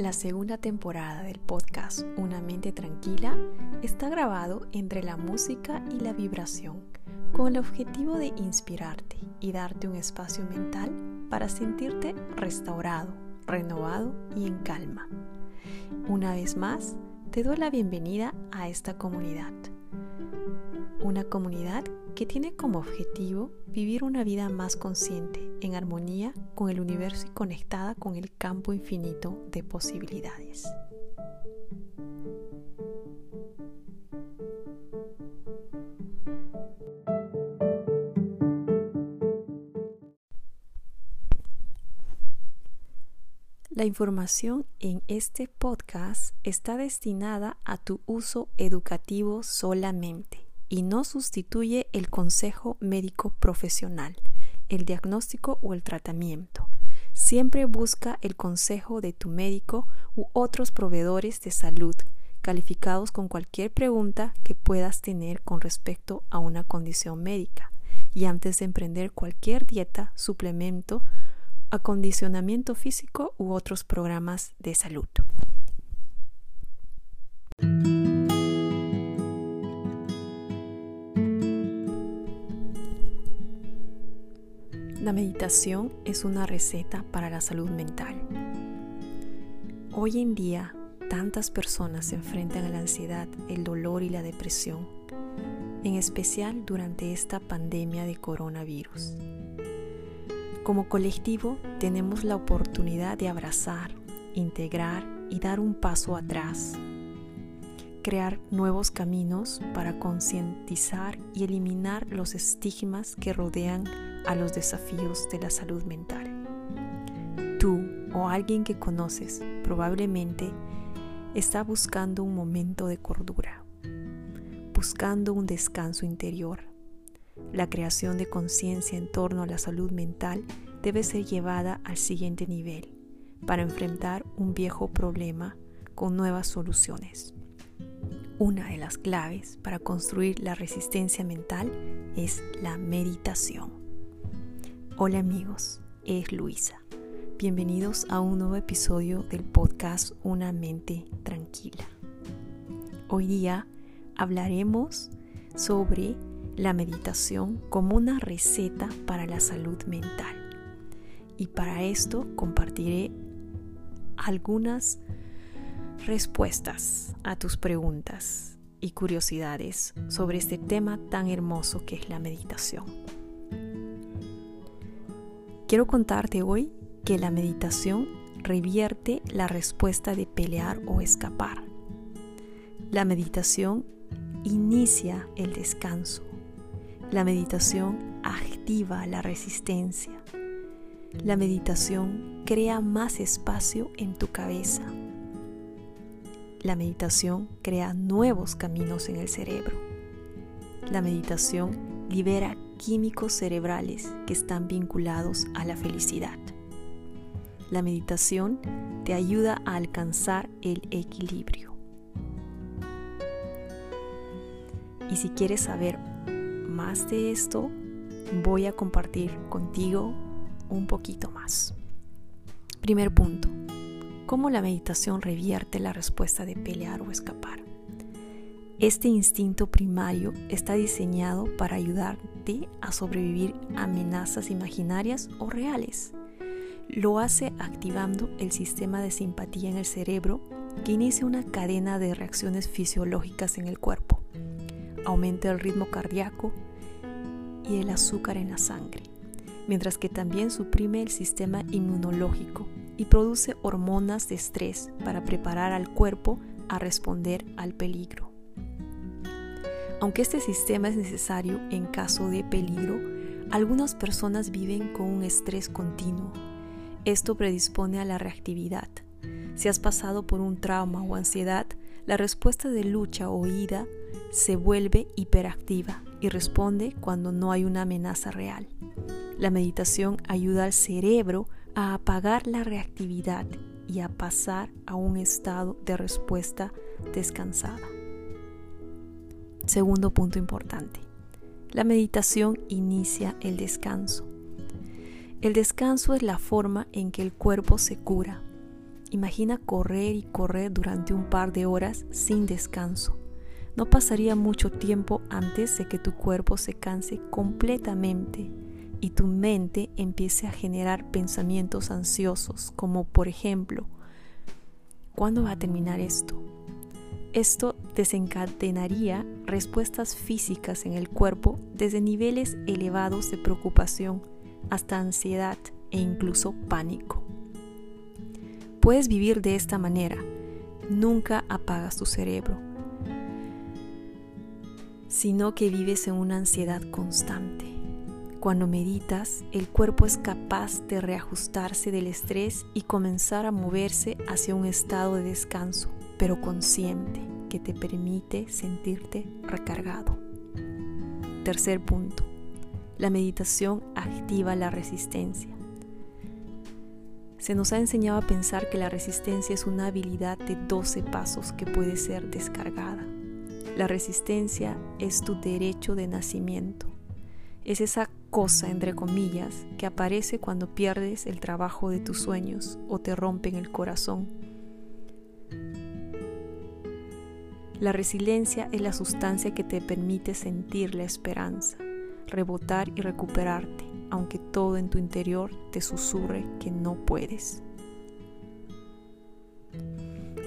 La segunda temporada del podcast Una mente tranquila está grabado entre la música y la vibración con el objetivo de inspirarte y darte un espacio mental para sentirte restaurado, renovado y en calma. Una vez más, te doy la bienvenida a esta comunidad. Una comunidad que tiene como objetivo vivir una vida más consciente, en armonía con el universo y conectada con el campo infinito de posibilidades. La información en este podcast está destinada a tu uso educativo solamente y no sustituye el consejo médico profesional, el diagnóstico o el tratamiento. Siempre busca el consejo de tu médico u otros proveedores de salud calificados con cualquier pregunta que puedas tener con respecto a una condición médica y antes de emprender cualquier dieta, suplemento, acondicionamiento físico u otros programas de salud. La meditación es una receta para la salud mental. Hoy en día, tantas personas se enfrentan a la ansiedad, el dolor y la depresión, en especial durante esta pandemia de coronavirus. Como colectivo tenemos la oportunidad de abrazar, integrar y dar un paso atrás, crear nuevos caminos para concientizar y eliminar los estigmas que rodean a los desafíos de la salud mental. Tú o alguien que conoces probablemente está buscando un momento de cordura, buscando un descanso interior. La creación de conciencia en torno a la salud mental debe ser llevada al siguiente nivel para enfrentar un viejo problema con nuevas soluciones. Una de las claves para construir la resistencia mental es la meditación. Hola amigos, es Luisa. Bienvenidos a un nuevo episodio del podcast Una mente tranquila. Hoy día hablaremos sobre la meditación como una receta para la salud mental. Y para esto compartiré algunas respuestas a tus preguntas y curiosidades sobre este tema tan hermoso que es la meditación. Quiero contarte hoy que la meditación revierte la respuesta de pelear o escapar. La meditación inicia el descanso. La meditación activa la resistencia. La meditación crea más espacio en tu cabeza. La meditación crea nuevos caminos en el cerebro. La meditación libera químicos cerebrales que están vinculados a la felicidad. La meditación te ayuda a alcanzar el equilibrio. Y si quieres saber más de esto, voy a compartir contigo un poquito más. Primer punto, ¿cómo la meditación revierte la respuesta de pelear o escapar? Este instinto primario está diseñado para a sobrevivir amenazas imaginarias o reales. Lo hace activando el sistema de simpatía en el cerebro que inicia una cadena de reacciones fisiológicas en el cuerpo. Aumenta el ritmo cardíaco y el azúcar en la sangre, mientras que también suprime el sistema inmunológico y produce hormonas de estrés para preparar al cuerpo a responder al peligro. Aunque este sistema es necesario en caso de peligro, algunas personas viven con un estrés continuo. Esto predispone a la reactividad. Si has pasado por un trauma o ansiedad, la respuesta de lucha o huida se vuelve hiperactiva y responde cuando no hay una amenaza real. La meditación ayuda al cerebro a apagar la reactividad y a pasar a un estado de respuesta descansada. Segundo punto importante. La meditación inicia el descanso. El descanso es la forma en que el cuerpo se cura. Imagina correr y correr durante un par de horas sin descanso. No pasaría mucho tiempo antes de que tu cuerpo se canse completamente y tu mente empiece a generar pensamientos ansiosos, como por ejemplo, ¿cuándo va a terminar esto? Esto desencadenaría respuestas físicas en el cuerpo desde niveles elevados de preocupación hasta ansiedad e incluso pánico. Puedes vivir de esta manera. Nunca apagas tu cerebro, sino que vives en una ansiedad constante. Cuando meditas, el cuerpo es capaz de reajustarse del estrés y comenzar a moverse hacia un estado de descanso, pero consciente, que te permite sentirte recargado. Tercer punto. La meditación activa la resistencia. Se nos ha enseñado a pensar que la resistencia es una habilidad de 12 pasos que puede ser descargada. La resistencia es tu derecho de nacimiento. Es esa cosa, entre comillas, que aparece cuando pierdes el trabajo de tus sueños o te rompen el corazón. La resiliencia es la sustancia que te permite sentir la esperanza, rebotar y recuperarte aunque todo en tu interior te susurre que no puedes.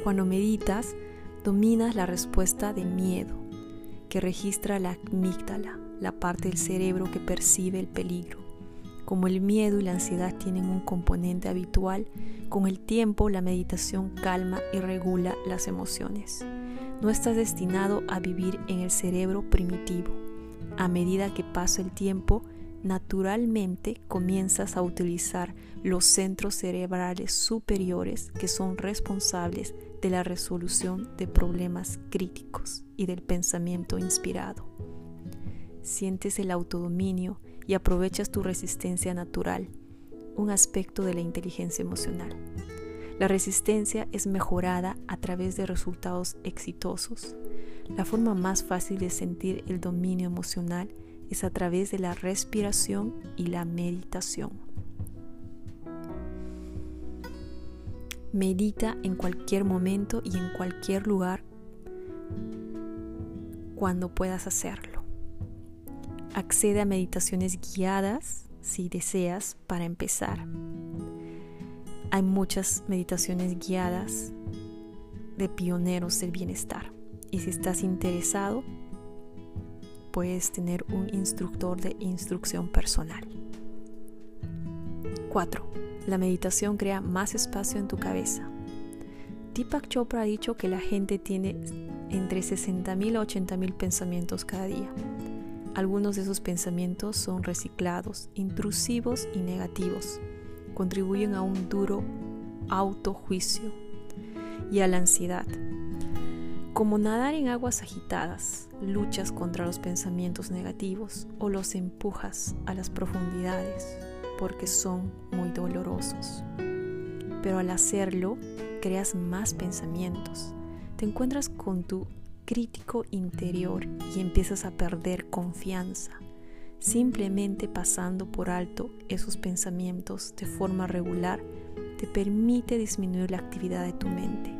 Cuando meditas, dominas la respuesta de miedo, que registra la amígdala, la parte del cerebro que percibe el peligro. Como el miedo y la ansiedad tienen un componente habitual, con el tiempo la meditación calma y regula las emociones. No estás destinado a vivir en el cerebro primitivo. A medida que pasa el tiempo, naturalmente comienzas a utilizar los centros cerebrales superiores que son responsables de la resolución de problemas críticos y del pensamiento inspirado. Sientes el autodominio y aprovechas tu resistencia natural, un aspecto de la inteligencia emocional. La resistencia es mejorada a través de resultados exitosos. La forma más fácil de sentir el dominio emocional es a través de la respiración y la meditación. Medita en cualquier momento y en cualquier lugar cuando puedas hacerlo. Accede a meditaciones guiadas si deseas para empezar. Hay muchas meditaciones guiadas de pioneros del bienestar. Y si estás interesado, puedes tener un instructor de instrucción personal. 4. La meditación crea más espacio en tu cabeza. Deepak Chopra ha dicho que la gente tiene entre 60.000 a 80.000 pensamientos cada día. Algunos de esos pensamientos son reciclados, intrusivos y negativos. Contribuyen a un duro autojuicio y a la ansiedad, como nadar en aguas agitadas, luchas contra los pensamientos negativos o los empujas a las profundidades porque son muy dolorosos. Pero al hacerlo, creas más pensamientos. Te encuentras con tu crítico interior y empiezas a perder confianza, simplemente pasando por alto esos pensamientos de forma regular te permite disminuir la actividad de tu mente.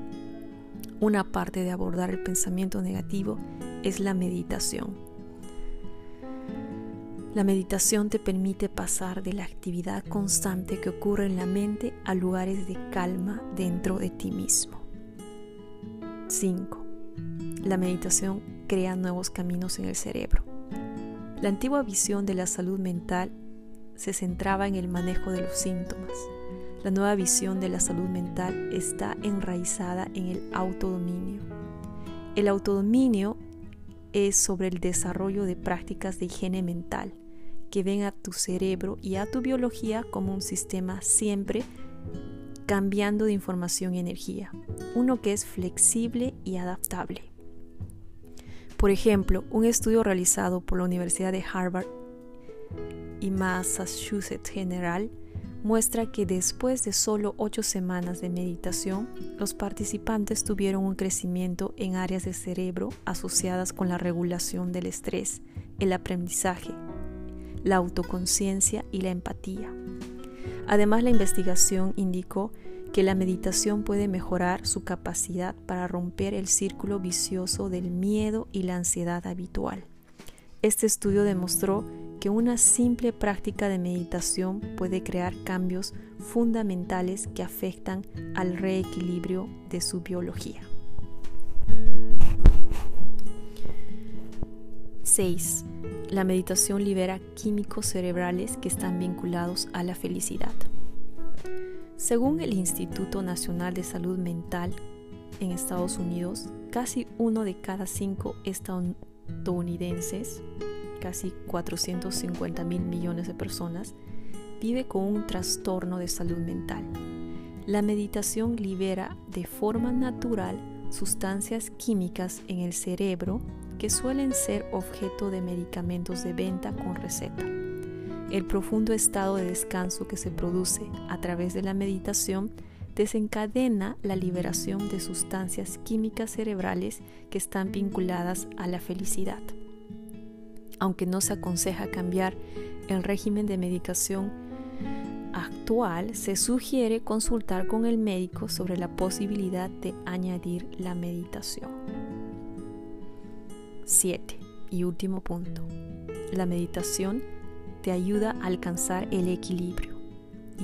Una parte de abordar el pensamiento negativo es la meditación. La meditación te permite pasar de la actividad constante que ocurre en la mente a lugares de calma dentro de ti mismo. 5. La meditación crea nuevos caminos en el cerebro. La antigua visión de la salud mental se centraba en el manejo de los síntomas, la nueva visión de la salud mental está enraizada en el autodominio. El autodominio es sobre el desarrollo de prácticas de higiene mental que ven a tu cerebro y a tu biología como un sistema siempre cambiando de información y energía, uno que es flexible y adaptable. Por ejemplo, un estudio realizado por la Universidad de Harvard y Massachusetts General muestra que después de solo ocho semanas de meditación, los participantes tuvieron un crecimiento en áreas del cerebro asociadas con la regulación del estrés, el aprendizaje, la autoconciencia y la empatía. Además, la investigación indicó que la meditación puede mejorar su capacidad para romper el círculo vicioso del miedo y la ansiedad habitual. Este estudio demostró que una simple práctica de meditación puede crear cambios fundamentales que afectan al reequilibrio de su biología. 6. La meditación libera químicos cerebrales que están vinculados a la felicidad. Según el Instituto Nacional de Salud Mental en Estados Unidos, casi uno de cada cinco estadounidenses, casi 450 mil millones de personas, vive con un trastorno de salud mental. La meditación libera de forma natural sustancias químicas en el cerebro que suelen ser objeto de medicamentos de venta con receta. El profundo estado de descanso que se produce a través de la meditación desencadena la liberación de sustancias químicas cerebrales que están vinculadas a la felicidad. Aunque no se aconseja cambiar el régimen de medicación actual, se sugiere consultar con el médico sobre la posibilidad de añadir la meditación. 7. Y último punto. La meditación te ayuda a alcanzar el equilibrio.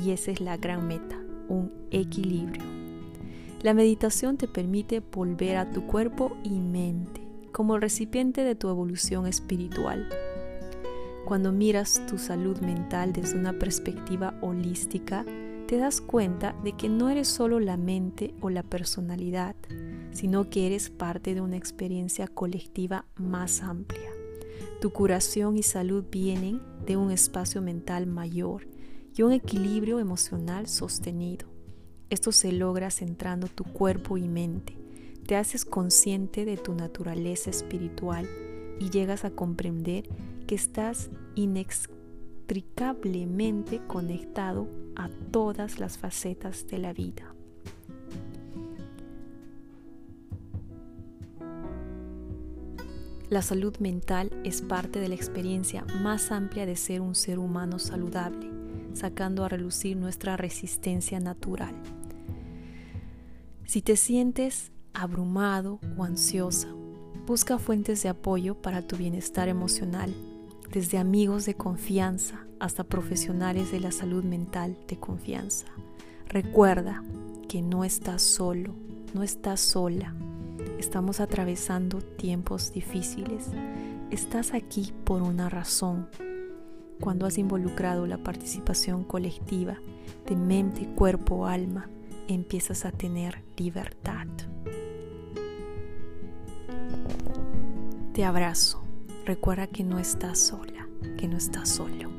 Y esa es la gran meta, un equilibrio. La meditación te permite volver a tu cuerpo y mente como recipiente de tu evolución espiritual. Cuando miras tu salud mental desde una perspectiva holística, te das cuenta de que no eres solo la mente o la personalidad, sino que eres parte de una experiencia colectiva más amplia. Tu curación y salud vienen de un espacio mental mayor y un equilibrio emocional sostenido. Esto se logra centrando tu cuerpo y mente. Te haces consciente de tu naturaleza espiritual y llegas a comprender que estás inextricablemente conectado a todas las facetas de la vida. La salud mental es parte de la experiencia más amplia de ser un ser humano saludable, sacando a relucir nuestra resistencia natural. Si te sientes abrumado o ansiosa, busca fuentes de apoyo para tu bienestar emocional, desde amigos de confianza hasta profesionales de la salud mental de confianza. Recuerda que no estás solo, no estás sola estamos atravesando tiempos difíciles, estás aquí por una razón. Cuando has involucrado la participación colectiva de mente, cuerpo, alma, empiezas a tener libertad. Te abrazo. Recuerda que no estás sola, que no estás solo.